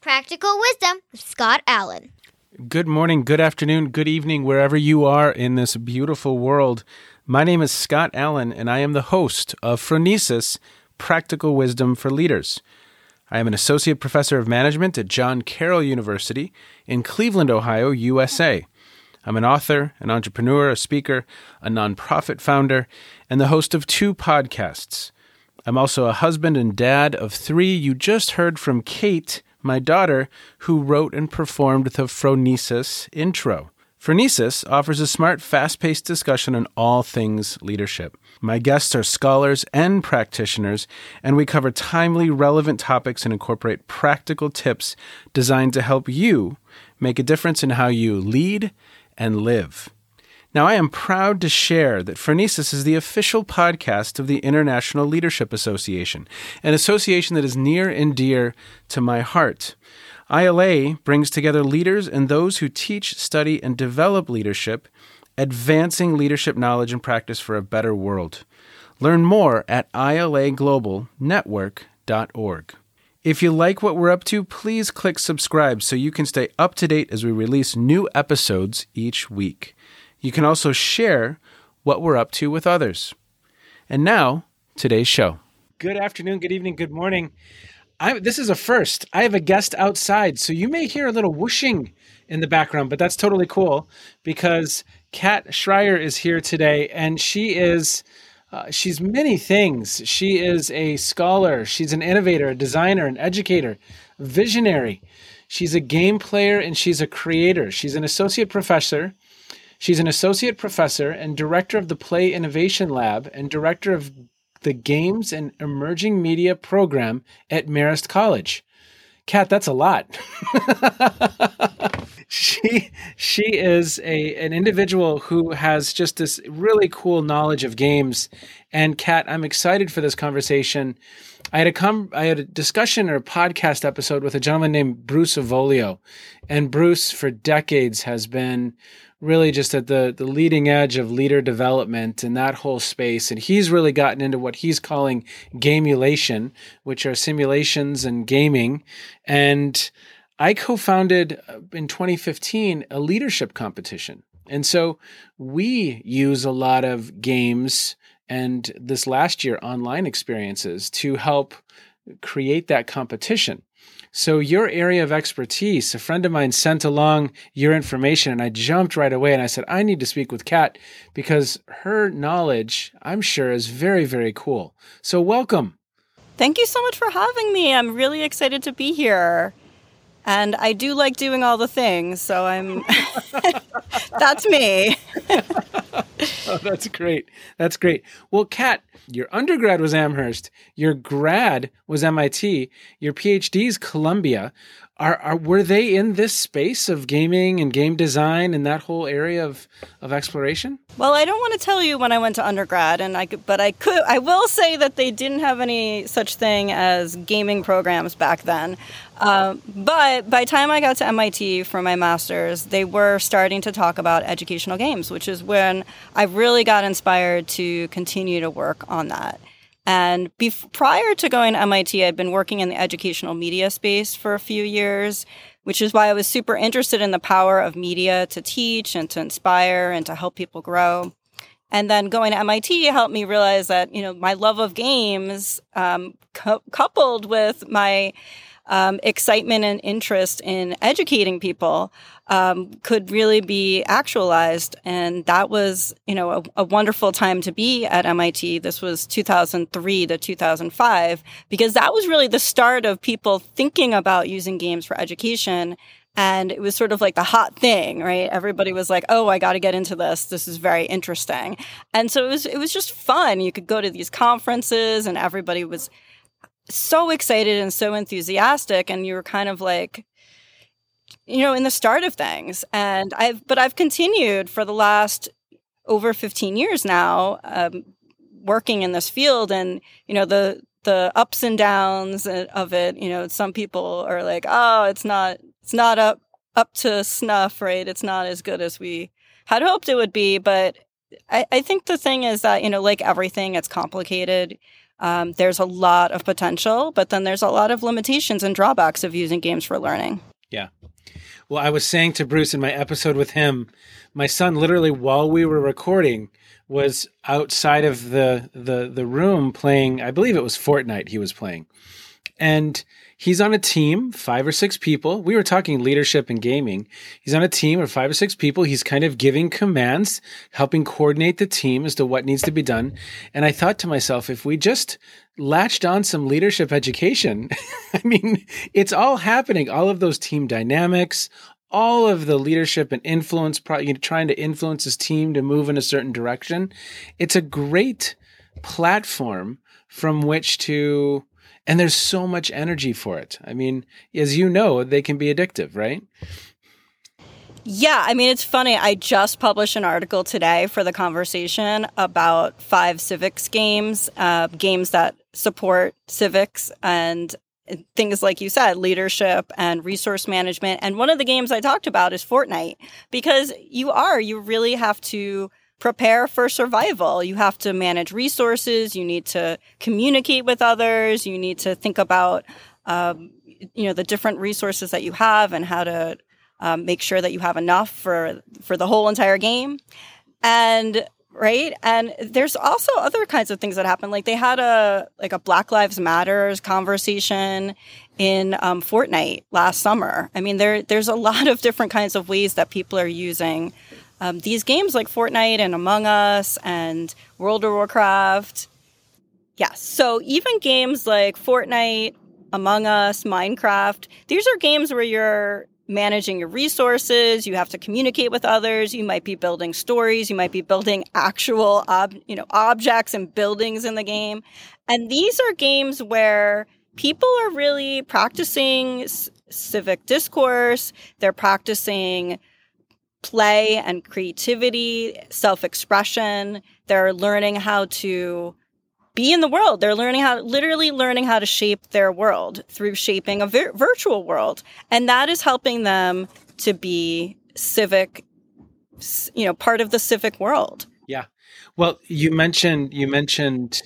Practical Wisdom with Scott Allen. Good morning, good afternoon, good evening, wherever you are in this beautiful world. My name is Scott Allen, and I am the host of Phronesis Practical Wisdom for Leaders. I am an associate professor of management at John Carroll University in Cleveland, Ohio, USA. I'm an author, an entrepreneur, a speaker, a nonprofit founder, and the host of two podcasts. I'm also a husband and dad of three. You just heard from Kate, my daughter, who wrote and performed the Phronesis intro. Phronesis offers a smart, fast paced discussion on all things leadership. My guests are scholars and practitioners, and we cover timely, relevant topics and incorporate practical tips designed to help you make a difference in how you lead and live. Now, I am proud to share that Phronesis is the official podcast of the International Leadership Association, an association that is near and dear to my heart. ILA brings together leaders and those who teach, study, and develop leadership, advancing leadership knowledge and practice for a better world. Learn more at ilaglobalnetwork.org. If you like what we're up to, please click subscribe so you can stay up to date as we release new episodes each week. You can also share what we're up to with others. And now, today's show. Good afternoon, good evening, good morning. I, this is a first. I have a guest outside, so you may hear a little whooshing in the background, but that's totally cool because Kat Schrier is here today, and she is uh, she's many things. She is a scholar, she's an innovator, a designer, an educator, a visionary. She's a game player and she's a creator. She's an associate professor. She's an associate professor and director of the Play Innovation Lab and director of the Games and Emerging Media program at Marist College. Kat, that's a lot. she she is a an individual who has just this really cool knowledge of games. And Kat, I'm excited for this conversation. I had a com- I had a discussion or a podcast episode with a gentleman named Bruce Avolio, and Bruce for decades has been really just at the the leading edge of leader development in that whole space and he's really gotten into what he's calling gamulation which are simulations and gaming and I co founded uh, in 2015 a leadership competition. And so we use a lot of games and this last year online experiences to help create that competition. So, your area of expertise, a friend of mine sent along your information, and I jumped right away and I said, I need to speak with Kat because her knowledge, I'm sure, is very, very cool. So, welcome. Thank you so much for having me. I'm really excited to be here and I do like doing all the things. So I'm that's me. oh, that's great. That's great. Well, Kat, your undergrad was Amherst, your grad was MIT, your PhD is Columbia. Are, are were they in this space of gaming and game design and that whole area of, of exploration? Well, I don't want to tell you when I went to undergrad, and I could, but I could. I will say that they didn't have any such thing as gaming programs back then. Uh, but by time I got to MIT for my master's, they were starting to talk about educational games, which is when I really got inspired to continue to work on that. And prior to going to MIT, I'd been working in the educational media space for a few years, which is why I was super interested in the power of media to teach and to inspire and to help people grow. And then going to MIT helped me realize that, you know, my love of games, um, cu- coupled with my um, excitement and interest in educating people um, could really be actualized. And that was, you know, a, a, wonderful time to be at MIT. This was 2003 to 2005, because that was really the start of people thinking about using games for education. And it was sort of like the hot thing, right? Everybody was like, "Oh, I got to get into this. This is very interesting." And so it was it was just fun. You could go to these conferences and everybody was so excited and so enthusiastic and you were kind of like you know in the start of things. And i've but i've continued for the last over 15 years now um, working in this field. And you know the the ups and downs of it you know some people are like oh it's not it's not up up to snuff right? It's not as good as we had hoped it would be. But I, I think the thing is that, you know, like everything, it's complicated. Um, there's a lot of potential, but then there's a lot of limitations and drawbacks of using games for learning. Yeah. Well, I was saying to Bruce in my episode with him, my son literally while we were recording was outside of the the the room playing, I believe it was Fortnite he was playing. And he's on a team, five or six people. We were talking leadership and gaming. He's on a team of five or six people. He's kind of giving commands, helping coordinate the team as to what needs to be done. And I thought to myself, if we just latched on some leadership education, I mean, it's all happening. All of those team dynamics, all of the leadership and influence, trying to influence his team to move in a certain direction. It's a great platform from which to and there's so much energy for it. I mean, as you know, they can be addictive, right? Yeah, I mean, it's funny. I just published an article today for the conversation about five civics games, uh, games that support civics and things like you said, leadership and resource management. And one of the games I talked about is Fortnite because you are, you really have to prepare for survival. You have to manage resources. You need to communicate with others. You need to think about, um, you know, the different resources that you have and how to um, make sure that you have enough for for the whole entire game. And right and there's also other kinds of things that happen like they had a like a black lives matters conversation in um, fortnite last summer i mean there there's a lot of different kinds of ways that people are using um, these games like Fortnite and Among Us and World of Warcraft. Yes. So even games like Fortnite, Among Us, Minecraft, these are games where you're managing your resources, you have to communicate with others, you might be building stories, you might be building actual ob- you know objects and buildings in the game. And these are games where people are really practicing civic discourse, they're practicing play and creativity, self expression. They're learning how to be in the world. They're learning how, literally learning how to shape their world through shaping a vir- virtual world. And that is helping them to be civic, you know, part of the civic world. Yeah. Well, you mentioned, you mentioned,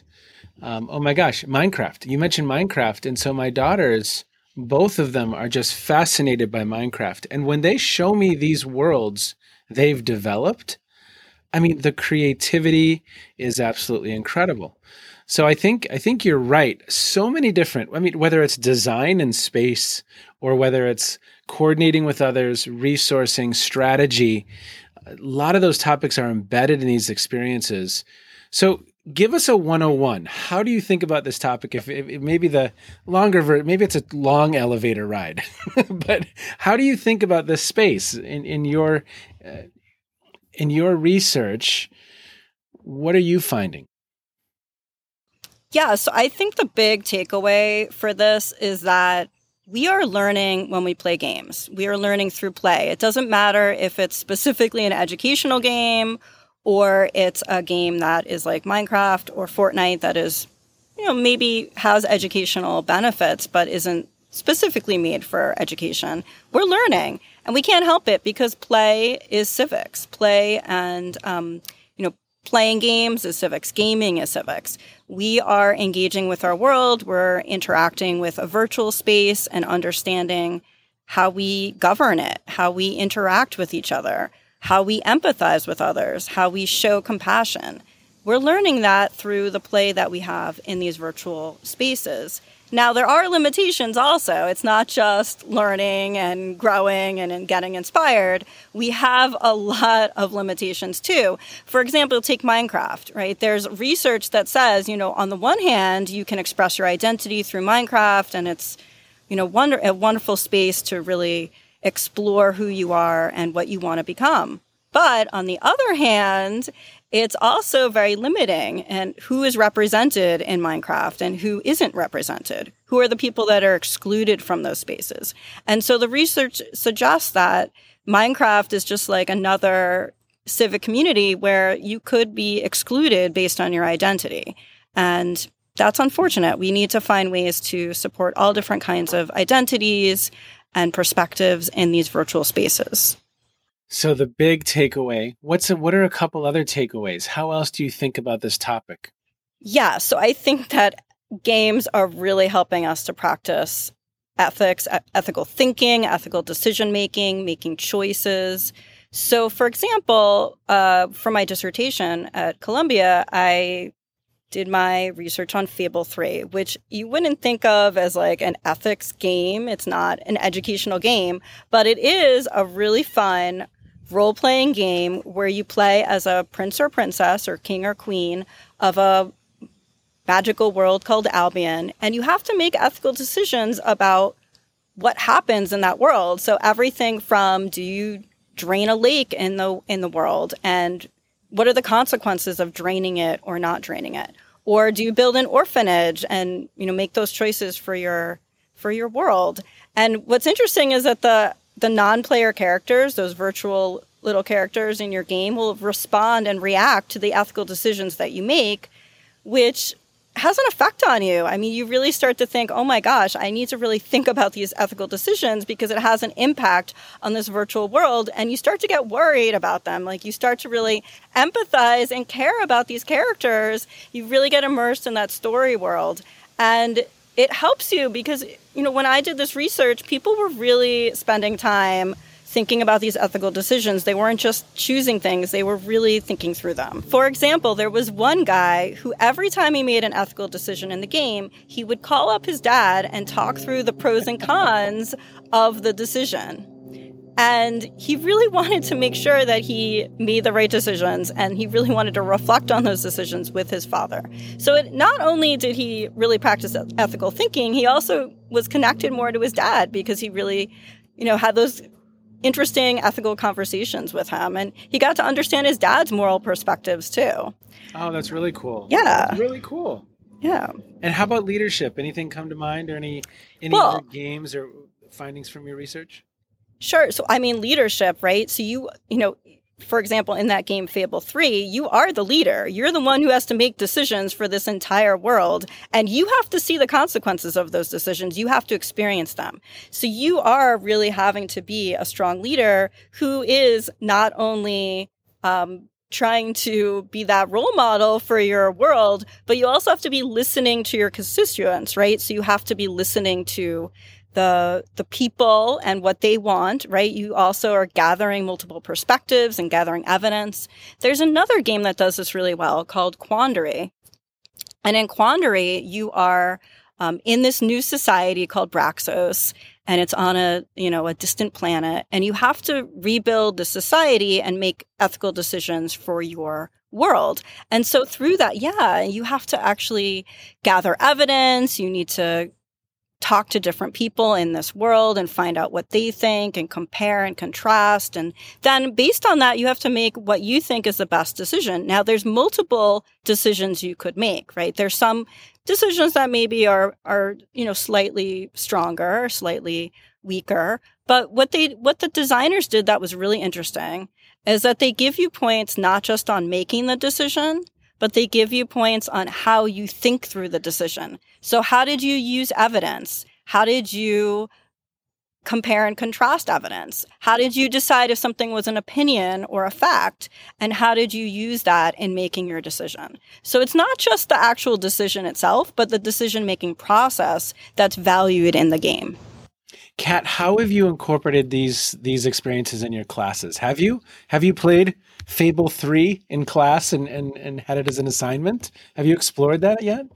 um, oh my gosh, Minecraft. You mentioned Minecraft. And so my daughters, both of them are just fascinated by Minecraft. And when they show me these worlds they've developed, I mean, the creativity is absolutely incredible. So I think I think you're right. So many different. I mean, whether it's design and space, or whether it's coordinating with others, resourcing, strategy, a lot of those topics are embedded in these experiences. So give us a 101 how do you think about this topic? If, if, if maybe the longer ver- maybe it's a long elevator ride but how do you think about this space? In, in your uh, in your research what are you finding? Yeah so i think the big takeaway for this is that we are learning when we play games. We are learning through play. It doesn't matter if it's specifically an educational game or it's a game that is like Minecraft or Fortnite that is, you know, maybe has educational benefits but isn't specifically made for education. We're learning, and we can't help it because play is civics. Play and um, you know, playing games is civics. Gaming is civics. We are engaging with our world. We're interacting with a virtual space and understanding how we govern it, how we interact with each other how we empathize with others, how we show compassion. We're learning that through the play that we have in these virtual spaces. Now, there are limitations also. It's not just learning and growing and, getting inspired. We have a lot of limitations too. For example, take Minecraft, right? There's research that says, you know, on the one hand, you can express your identity through Minecraft and it's, you know, wonder, a wonderful space to really explore who you are and what you want to become. But on the other hand, it's also very limiting and who is represented in Minecraft and who isn't represented. Who are the people that are excluded from those spaces? And so the research suggests that Minecraft is just like another civic community where you could be excluded based on your identity. And that's unfortunate. We need to find ways to support all different kinds of identities and perspectives in these virtual spaces. So the big takeaway, what's a, what are a couple other takeaways? How else do you think about this topic? Yeah, so I think that games are really helping us to practice ethics, ethical thinking, ethical decision making, making choices. So, for example, uh, for my dissertation at Columbia, I did my research on Fable 3, which you wouldn't think of as like an ethics game. It's not an educational game, but it is a really fun role playing game where you play as a prince or princess or king or queen of a magical world called Albion. And you have to make ethical decisions about what happens in that world. So everything from do you drain a lake in the in the world and what are the consequences of draining it or not draining it? Or do you build an orphanage and you know make those choices for your for your world? And what's interesting is that the the non-player characters, those virtual little characters in your game will respond and react to the ethical decisions that you make, which has an effect on you. I mean, you really start to think, oh my gosh, I need to really think about these ethical decisions because it has an impact on this virtual world. And you start to get worried about them. Like you start to really empathize and care about these characters. You really get immersed in that story world. And it helps you because, you know, when I did this research, people were really spending time thinking about these ethical decisions. They weren't just choosing things, they were really thinking through them. For example, there was one guy who every time he made an ethical decision in the game, he would call up his dad and talk through the pros and cons of the decision. And he really wanted to make sure that he made the right decisions and he really wanted to reflect on those decisions with his father. So it, not only did he really practice ethical thinking, he also was connected more to his dad because he really, you know, had those interesting ethical conversations with him and he got to understand his dad's moral perspectives too. Oh, that's really cool. Yeah. That's really cool. Yeah. And how about leadership? Anything come to mind or any any well, other games or findings from your research? Sure. So I mean leadership, right? So you you know, for example, in that game Fable 3, you are the leader. You're the one who has to make decisions for this entire world. And you have to see the consequences of those decisions. You have to experience them. So you are really having to be a strong leader who is not only um, trying to be that role model for your world, but you also have to be listening to your constituents, right? So you have to be listening to the the people and what they want, right? You also are gathering multiple perspectives and gathering evidence. There's another game that does this really well called Quandary. And in Quandary, you are um, in this new society called Braxos, and it's on a you know a distant planet, and you have to rebuild the society and make ethical decisions for your world. And so through that, yeah, you have to actually gather evidence. You need to talk to different people in this world and find out what they think and compare and contrast. And then based on that, you have to make what you think is the best decision. Now, there's multiple decisions you could make, right? There's some decisions that maybe are, are, you know, slightly stronger, slightly weaker. But what they, what the designers did that was really interesting is that they give you points not just on making the decision, but they give you points on how you think through the decision. So, how did you use evidence? How did you compare and contrast evidence? How did you decide if something was an opinion or a fact? And how did you use that in making your decision? So, it's not just the actual decision itself, but the decision making process that's valued in the game. Kat, how have you incorporated these these experiences in your classes? Have you have you played Fable 3 in class and, and, and had it as an assignment. Have you explored that yet?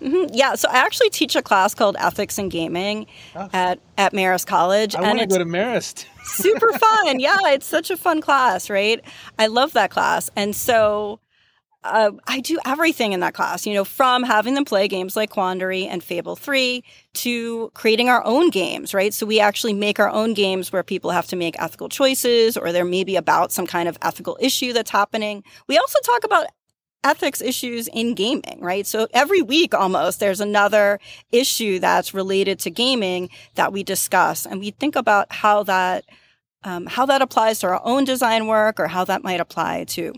Mm-hmm. Yeah, so I actually teach a class called Ethics in Gaming oh. at, at Marist College. I want to go to Marist. super fun. Yeah, it's such a fun class, right? I love that class. And so uh, I do everything in that class, you know, from having them play games like Quandary and Fable 3 to creating our own games, right? So we actually make our own games where people have to make ethical choices or they're maybe about some kind of ethical issue that's happening. We also talk about ethics issues in gaming, right? So every week almost there's another issue that's related to gaming that we discuss and we think about how that um, how that applies to our own design work or how that might apply to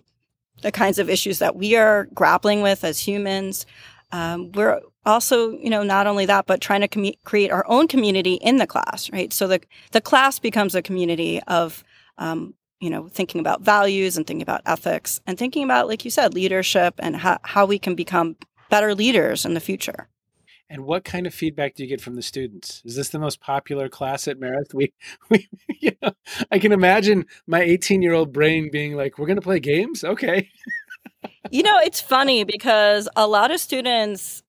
the kinds of issues that we are grappling with as humans. Um, we're also, you know, not only that, but trying to com- create our own community in the class, right? So the the class becomes a community of, um, you know, thinking about values and thinking about ethics and thinking about, like you said, leadership and how, how we can become better leaders in the future. And what kind of feedback do you get from the students? Is this the most popular class at Marist? We, we, I can imagine my 18 year old brain being like, "We're going to play games, okay?" you know, it's funny because a lot of students,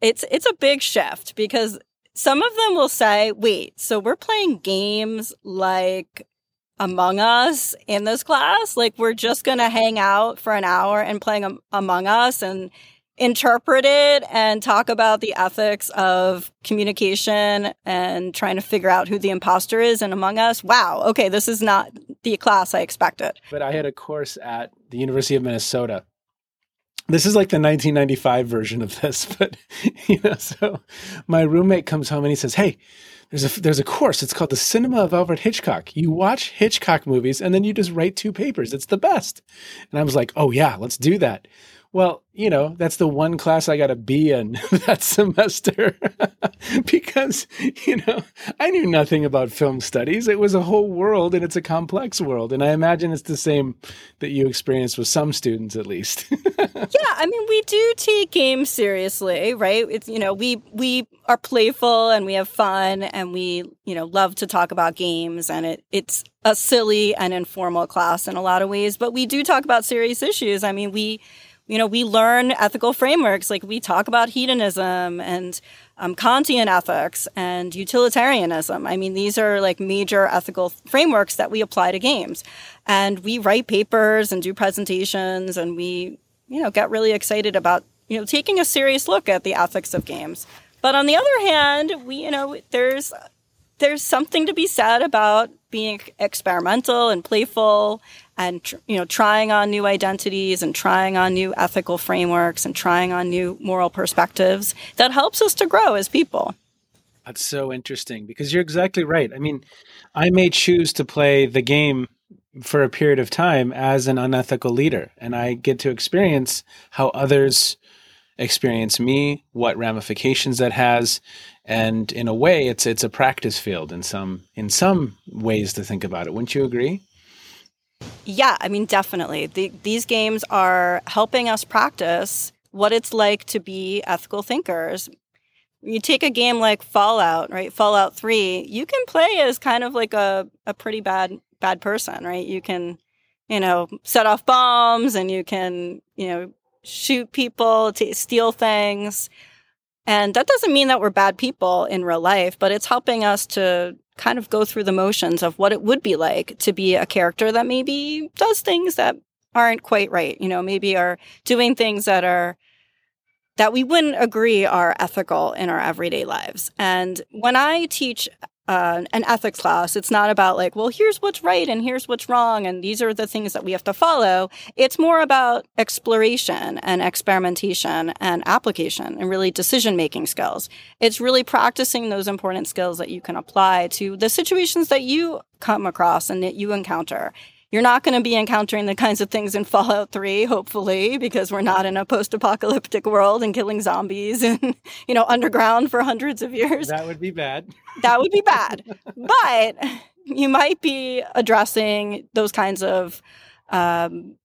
it's it's a big shift because some of them will say, "Wait, so we're playing games like Among Us in this class? Like we're just going to hang out for an hour and playing um, Among Us and." Interpret it and talk about the ethics of communication and trying to figure out who the imposter is. And among us wow okay this is not the class i expected. But i had a course at the university of minnesota. This is like the 1995 version of this but you know so my roommate comes home and he says hey there's a there's a course. It's called the cinema of alfred hitchcock. You watch hitchcock movies and then you just write two papers. It's the best. And i was like oh yeah let's do that well, you know, that's the one class I got a B in that semester because, you know, I knew nothing about film studies. It was a whole world and it's a complex world. And I imagine it's the same that you experienced with some students at least. yeah, I mean, we do take games seriously, right? It's, you know, we we are playful and we have fun and we, you know, love to talk about games and it it's a silly and informal class in a lot of ways, but we do talk about serious issues. I mean, we you know, we learn ethical frameworks. Like we talk about hedonism and um, Kantian ethics and utilitarianism. I mean, these are like major ethical frameworks that we apply to games. And we write papers and do presentations and we, you know, get really excited about, you know, taking a serious look at the ethics of games. But on the other hand, we, you know, there's there's something to be said about being experimental and playful and you know trying on new identities and trying on new ethical frameworks and trying on new moral perspectives that helps us to grow as people. That's so interesting because you're exactly right. I mean i may choose to play the game for a period of time as an unethical leader and i get to experience how others experience me what ramifications that has and in a way it's it's a practice field in some in some ways to think about it. Wouldn't you agree yeah, I mean, definitely. The, these games are helping us practice what it's like to be ethical thinkers. You take a game like Fallout, right? Fallout 3, you can play as kind of like a, a pretty bad bad person, right? You can, you know, set off bombs and you can, you know, shoot people, to steal things. And that doesn't mean that we're bad people in real life, but it's helping us to kind of go through the motions of what it would be like to be a character that maybe does things that aren't quite right, you know, maybe are doing things that are that we wouldn't agree are ethical in our everyday lives. And when I teach uh, an ethics class. It's not about like, well, here's what's right and here's what's wrong, and these are the things that we have to follow. It's more about exploration and experimentation and application and really decision making skills. It's really practicing those important skills that you can apply to the situations that you come across and that you encounter. You're not going to be encountering the kinds of things in Fallout 3, hopefully, because we're not in a post-apocalyptic world and killing zombies and, you know, underground for hundreds of years. That would be bad. that would be bad. But you might be addressing those kinds of, um,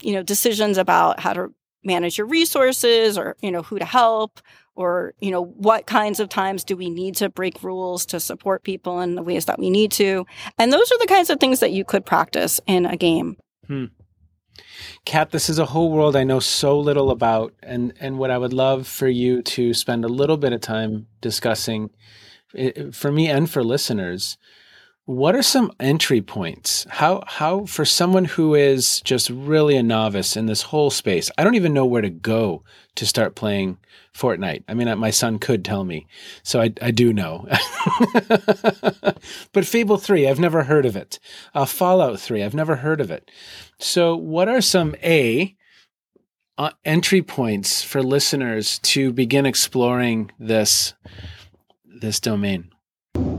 you know, decisions about how to manage your resources or, you know, who to help or you know what kinds of times do we need to break rules to support people in the ways that we need to and those are the kinds of things that you could practice in a game hmm. Kat, this is a whole world I know so little about, and and what I would love for you to spend a little bit of time discussing, for me and for listeners, what are some entry points? How how for someone who is just really a novice in this whole space, I don't even know where to go to start playing Fortnite. I mean, my son could tell me, so I, I do know. but Fable 3, I've never heard of it. Uh, Fallout 3, I've never heard of it. So, what are some A, uh, entry points for listeners to begin exploring this this domain?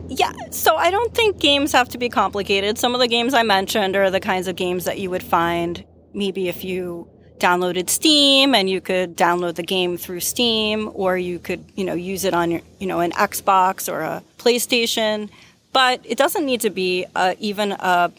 Yeah, so I don't think games have to be complicated. Some of the games I mentioned are the kinds of games that you would find maybe if you downloaded Steam and you could download the game through Steam or you could, you know, use it on your, you know, an Xbox or a PlayStation. But it doesn't need to be uh, even a,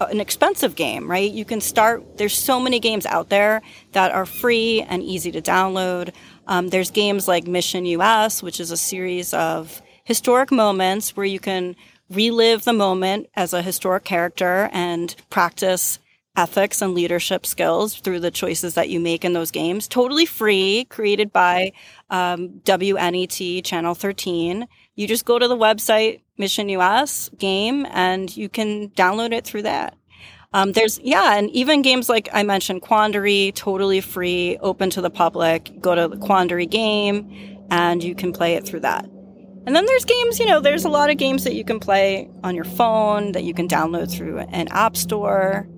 an expensive game, right? You can start, there's so many games out there that are free and easy to download. Um, there's games like Mission US, which is a series of historic moments where you can relive the moment as a historic character and practice ethics and leadership skills through the choices that you make in those games. Totally free, created by um, WNET Channel 13. You just go to the website Mission US game and you can download it through that. Um, there's yeah, and even games like I mentioned, Quandary, totally free, open to the public. Go to the Quandary game, and you can play it through that. And then there's games, you know, there's a lot of games that you can play on your phone that you can download through an app store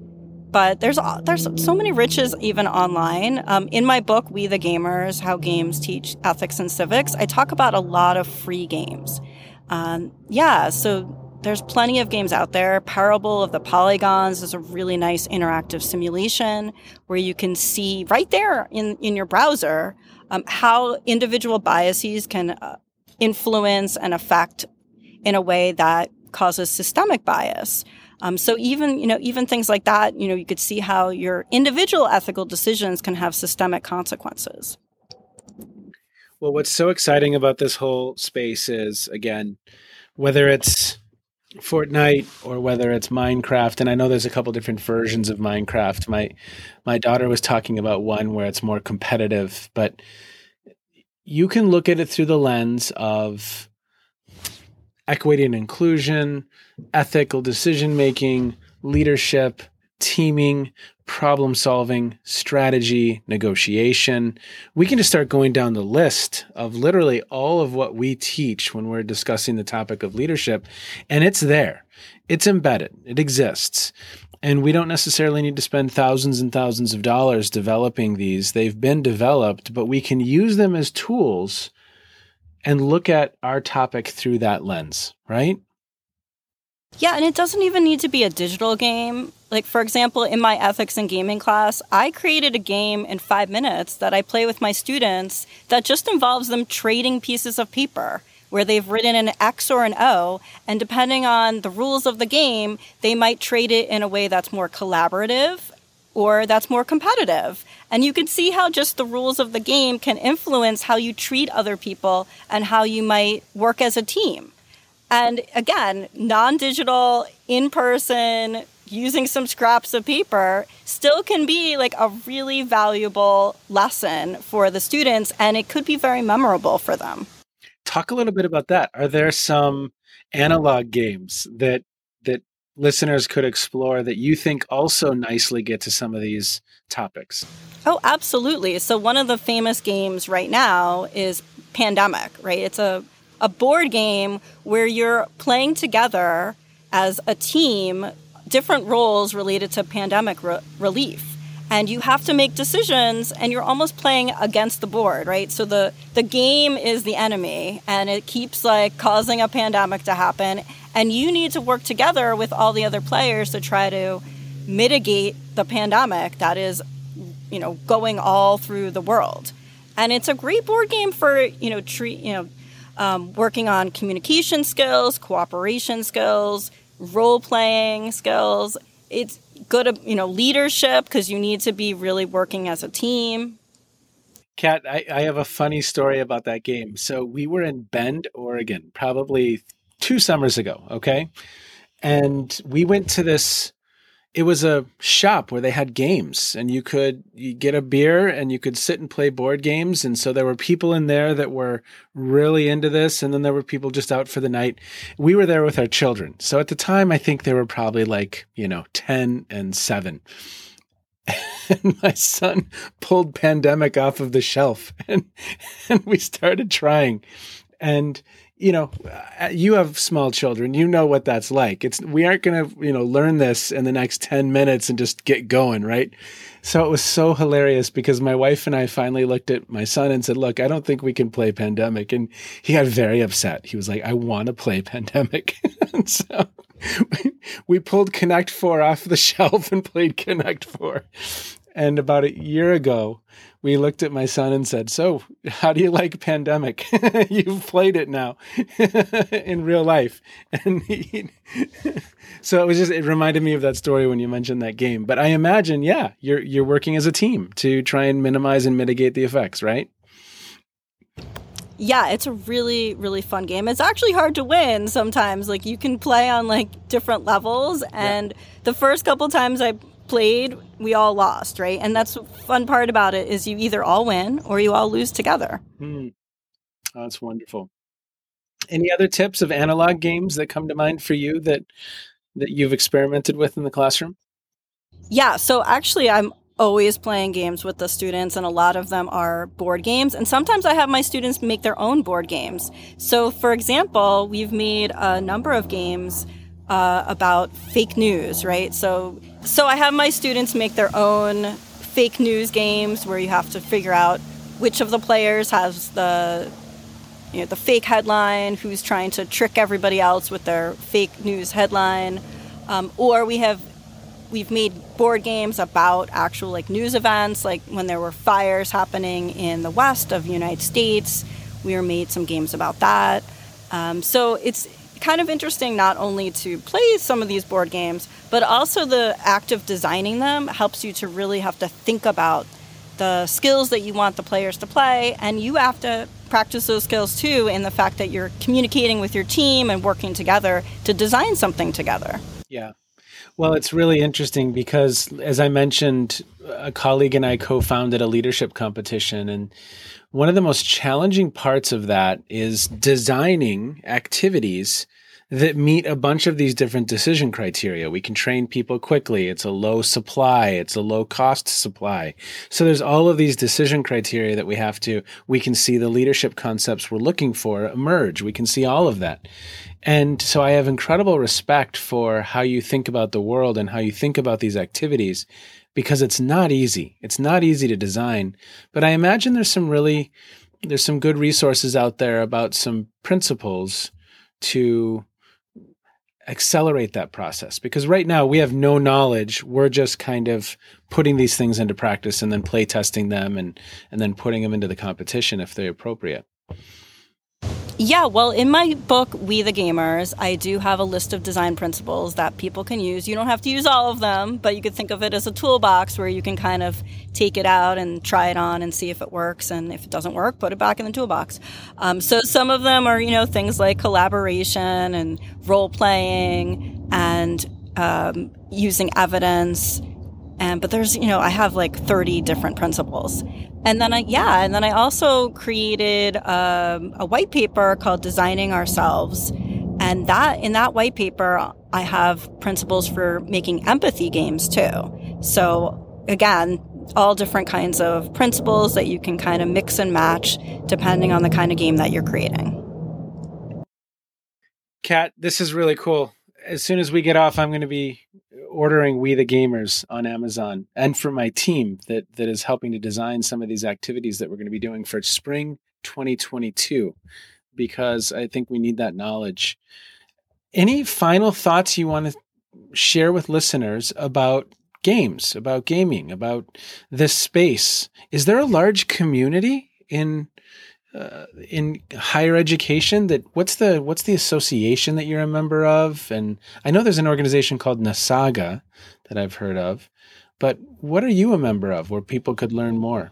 but there's there's so many riches even online. Um, in my book, We the Gamers: How Games Teach Ethics and Civics, I talk about a lot of free games. Um, yeah, so there's plenty of games out there. Parable of the Polygons is a really nice interactive simulation where you can see right there in in your browser um, how individual biases can uh, influence and affect in a way that causes systemic bias. Um, so even you know even things like that, you know, you could see how your individual ethical decisions can have systemic consequences. Well, what's so exciting about this whole space is again, whether it's Fortnite or whether it's Minecraft, and I know there's a couple different versions of Minecraft. My my daughter was talking about one where it's more competitive, but you can look at it through the lens of equity and inclusion, ethical decision making, leadership, teaming, problem solving, strategy, negotiation. We can just start going down the list of literally all of what we teach when we're discussing the topic of leadership. And it's there, it's embedded, it exists. And we don't necessarily need to spend thousands and thousands of dollars developing these. They've been developed, but we can use them as tools and look at our topic through that lens, right? Yeah, and it doesn't even need to be a digital game. Like, for example, in my ethics and gaming class, I created a game in five minutes that I play with my students that just involves them trading pieces of paper where they've written an X or an O. And depending on the rules of the game, they might trade it in a way that's more collaborative or that's more competitive. And you can see how just the rules of the game can influence how you treat other people and how you might work as a team. And again, non digital, in person, using some scraps of paper still can be like a really valuable lesson for the students, and it could be very memorable for them. Talk a little bit about that. Are there some analog games that that listeners could explore that you think also nicely get to some of these topics? Oh, absolutely. So one of the famous games right now is Pandemic, right? It's a a board game where you're playing together as a team different roles related to pandemic re- relief and you have to make decisions and you're almost playing against the board right so the the game is the enemy and it keeps like causing a pandemic to happen and you need to work together with all the other players to try to mitigate the pandemic that is you know going all through the world. And it's a great board game for you know treat you know um, working on communication skills cooperation skills role playing skills. It's good you know leadership because you need to be really working as a team. Kat, I, I have a funny story about that game. So we were in Bend, Oregon, probably two summers ago. Okay. And we went to this, it was a shop where they had games and you could you get a beer and you could sit and play board games. And so there were people in there that were really into this. And then there were people just out for the night. We were there with our children. So at the time, I think they were probably like, you know, 10 and seven. and my son pulled pandemic off of the shelf and, and we started trying and you know, uh, you have small children. You know what that's like. It's we aren't going to, you know, learn this in the next 10 minutes and just get going, right? So it was so hilarious because my wife and I finally looked at my son and said, "Look, I don't think we can play Pandemic." And he got very upset. He was like, "I want to play Pandemic." and so we, pulled Connect 4 off the shelf and played Connect 4 And about a year ago, we looked at my son and said, So, how do you like Pandemic? You've played it now in real life. And he, so it was just, it reminded me of that story when you mentioned that game. But I imagine, yeah, you're, you're working as a team to try and minimize and mitigate the effects, right? yeah, it's a really, really fun game. It's actually hard to win sometimes. Like you can play on like different levels and yeah. the first couple times I played, we all lost, right? And that's the fun part about it is you either all win or you all lose together. Oh, that's wonderful. Any other tips of analog games that come to mind for you that that you've experimented with in the classroom? Yeah, so actually I'm always playing games with the students, and a lot of them are board games. And sometimes I have my students make their own board games. So, for example, we've made a number of games uh, about fake news, right? So, so I have my students make their own fake news games where you have to figure out which of the players has the you know the fake headline, who's trying to trick everybody else with their fake news headline, um, or we have we've made board games about actual like news events, like when there were fires happening in the west of the United States. We were made some games about that. Um, so it's kind of interesting not only to play some of these board games, but also the act of designing them helps you to really have to think about the skills that you want the players to play, and you have to practice those skills too in the fact that you're communicating with your team and working together to design something together. Yeah. Well, it's really interesting because, as I mentioned, a colleague and I co founded a leadership competition. And one of the most challenging parts of that is designing activities that meet a bunch of these different decision criteria. We can train people quickly. It's a low supply. It's a low cost supply. So there's all of these decision criteria that we have to, we can see the leadership concepts we're looking for emerge. We can see all of that. And so I have incredible respect for how you think about the world and how you think about these activities because it's not easy. It's not easy to design, but I imagine there's some really, there's some good resources out there about some principles to accelerate that process? Because right now we have no knowledge. We're just kind of putting these things into practice and then play testing them and and then putting them into the competition if they're appropriate yeah, well, in my book, We the Gamers, I do have a list of design principles that people can use. You don't have to use all of them, but you could think of it as a toolbox where you can kind of take it out and try it on and see if it works. And if it doesn't work, put it back in the toolbox. Um, so some of them are, you know, things like collaboration and role playing and um, using evidence. And, but there's, you know, I have like 30 different principles. And then I, yeah, and then I also created um, a white paper called Designing Ourselves. And that, in that white paper, I have principles for making empathy games too. So again, all different kinds of principles that you can kind of mix and match depending on the kind of game that you're creating. Kat, this is really cool. As soon as we get off, I'm going to be ordering We the Gamers on Amazon and for my team that that is helping to design some of these activities that we're going to be doing for spring 2022 because I think we need that knowledge. Any final thoughts you want to share with listeners about games, about gaming, about this space? Is there a large community in uh, in higher education that what's the what's the association that you're a member of and i know there's an organization called nasaga that i've heard of but what are you a member of where people could learn more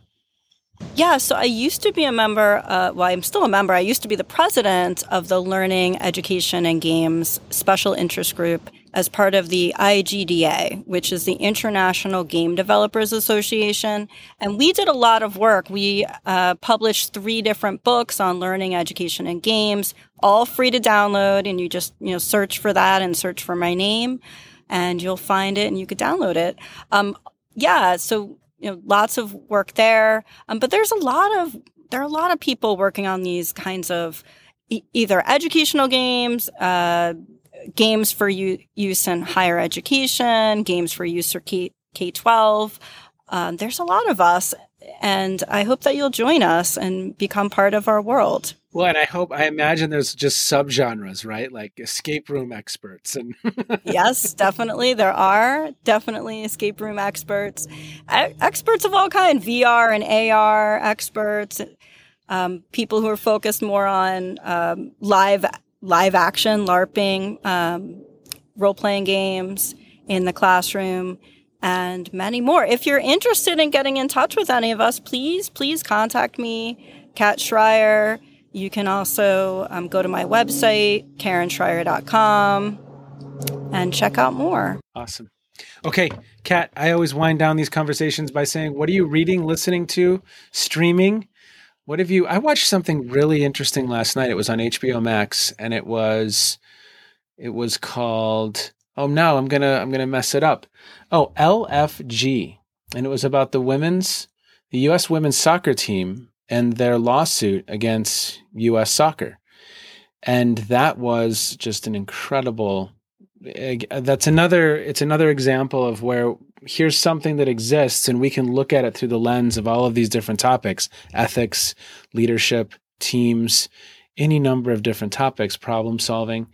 yeah, so I used to be a member, uh, well, I'm still a member. I used to be the president of the Learning, Education, and Games Special Interest Group as part of the IGDA, which is the International Game Developers Association. And we did a lot of work. We uh, published three different books on learning, education, and games, all free to download. And you just, you know, search for that and search for my name and you'll find it and you could download it. Um, yeah, so, you know, lots of work there. Um, but there's a lot of, there are a lot of people working on these kinds of e- either educational games, uh, games for use in higher education, games for use for K 12. um, there's a lot of us, and I hope that you'll join us and become part of our world. Well, and I hope, I imagine there's just subgenres, right? Like escape room experts and. yes, definitely. There are definitely escape room experts, experts of all kind, VR and AR experts, um, people who are focused more on um, live live action, LARPing, um, role playing games in the classroom, and many more. If you're interested in getting in touch with any of us, please, please contact me, Kat Schrier. You can also um, go to my website, karenschrier.com, and check out more. Awesome. Okay, Kat, I always wind down these conversations by saying, what are you reading, listening to, streaming? What have you? I watched something really interesting last night. It was on HBO Max, and it was, it was called. Oh no, I'm gonna I'm gonna mess it up. Oh, LFG, and it was about the women's, the U.S. women's soccer team and their lawsuit against U.S. soccer. And that was just an incredible. Eh, that's another. It's another example of where here's something that exists, and we can look at it through the lens of all of these different topics: ethics, leadership, teams, any number of different topics, problem solving,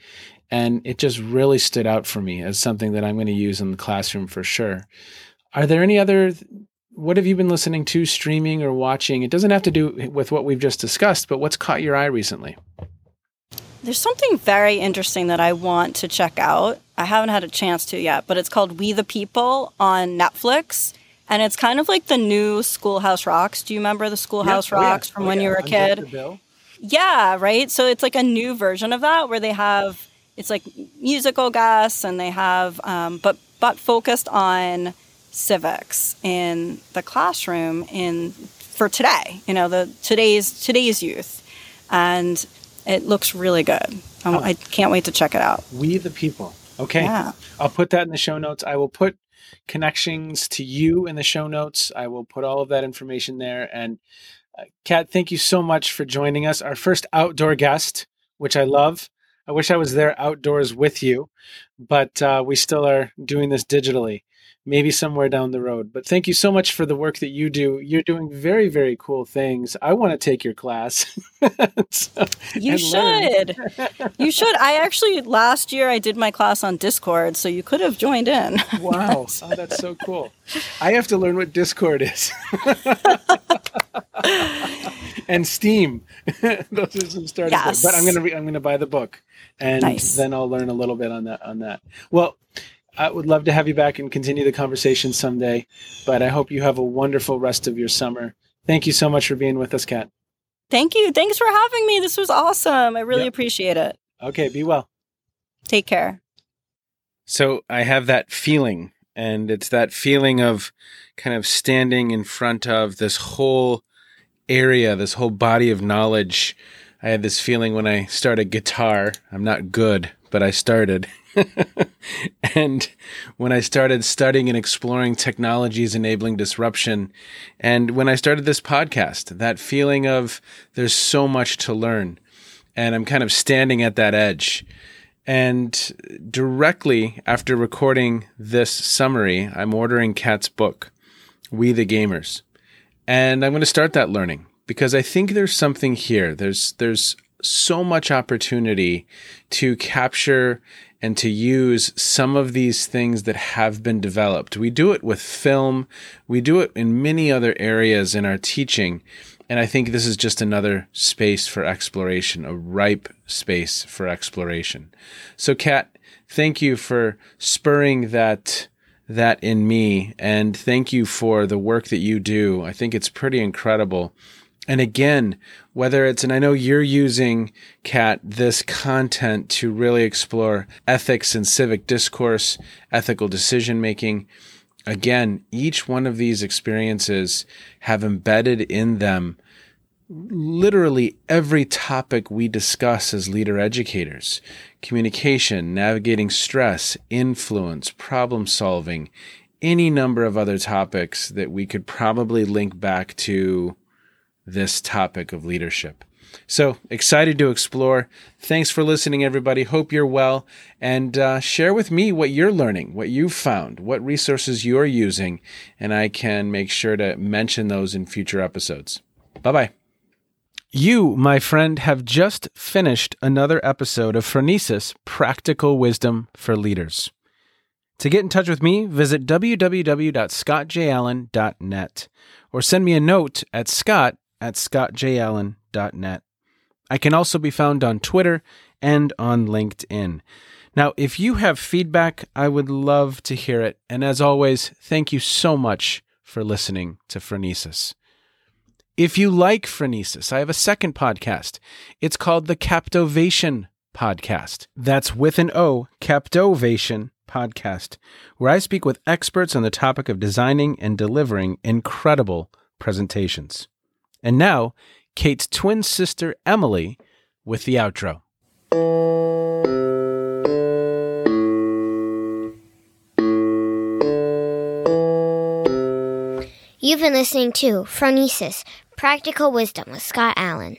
and it just really stood out for me as something that I'm going to use in the classroom for sure. Are there any other what have you been listening to, streaming or watching? It doesn't have to do with what we've just discussed, but what's caught your eye recently? There's something very interesting that I want to check out. I haven't had a chance to yet, but it's called We the People on Netflix. And it's kind of like the new Schoolhouse Rocks. Do you remember the Schoolhouse. Rocks oh, yeah. from oh, when yeah. you were a kid? Yeah, right. So it's like a new version of that where they have it's like musical guests and they have um, but but focused on civics in the classroom in for today you know the today's today's youth and it looks really good. Oh. i can't wait to check it out. We the people. Okay. Yeah. i'll put that in the show notes. I will put connections to you in the show notes. I will put all of that information there. And uh, kat thank you so much for joining us. Our first outdoor guest which i love. I wish i was there outdoors with you but uh, we still are doing this digitally maybe somewhere down the road. But thank you so much for the work that you do. You're doing very, very cool things. I want to take your class. so, you should. you should. I actually, last year, I did my class on Discord, so you could have joined in. wow. Oh, that's so cool. I have to learn what Discord is. and Steam. Those are some starting yes. But I'm gonna re- I'm gonna buy the book, and nice. then I'll learn a little bit on that on that. Well, I would love to have you back and continue the conversation someday. But I hope you have a wonderful rest of your summer. Thank you so much for being with us, Kat. Thank you. Thanks for having me. This was awesome. I really yep. appreciate it. Okay, be well. Take care. So I have that feeling, and it's that feeling of kind of standing in front of this whole area, this whole body of knowledge. I had this feeling when I started guitar. I'm not good, but I started. and when I started studying and exploring technologies enabling disruption, and when I started this podcast, that feeling of there's so much to learn, and I'm kind of standing at that edge. And directly after recording this summary, I'm ordering Kat's book, We the Gamers. And I'm going to start that learning because I think there's something here. There's there's so much opportunity to capture and to use some of these things that have been developed. We do it with film, we do it in many other areas in our teaching. And I think this is just another space for exploration, a ripe space for exploration. So, Kat, thank you for spurring that that in me and thank you for the work that you do. I think it's pretty incredible. And again, whether it's, and I know you're using, Kat, this content to really explore ethics and civic discourse, ethical decision making. Again, each one of these experiences have embedded in them literally every topic we discuss as leader educators communication, navigating stress, influence, problem solving, any number of other topics that we could probably link back to this topic of leadership. So excited to explore. Thanks for listening, everybody. Hope you're well. And uh, share with me what you're learning, what you've found, what resources you're using, and I can make sure to mention those in future episodes. Bye bye. You, my friend, have just finished another episode of Phronesis Practical Wisdom for Leaders. To get in touch with me, visit www.scottjallen.net or send me a note at scott at scottjallen.net. I can also be found on Twitter and on LinkedIn. Now, if you have feedback, I would love to hear it. And as always, thank you so much for listening to Phronesis. If you like Phronesis, I have a second podcast. It's called the Captovation Podcast. That's with an O, Captovation Podcast, where I speak with experts on the topic of designing and delivering incredible presentations. And now, Kate's twin sister Emily with the outro. You've been listening to Phronesis Practical Wisdom with Scott Allen.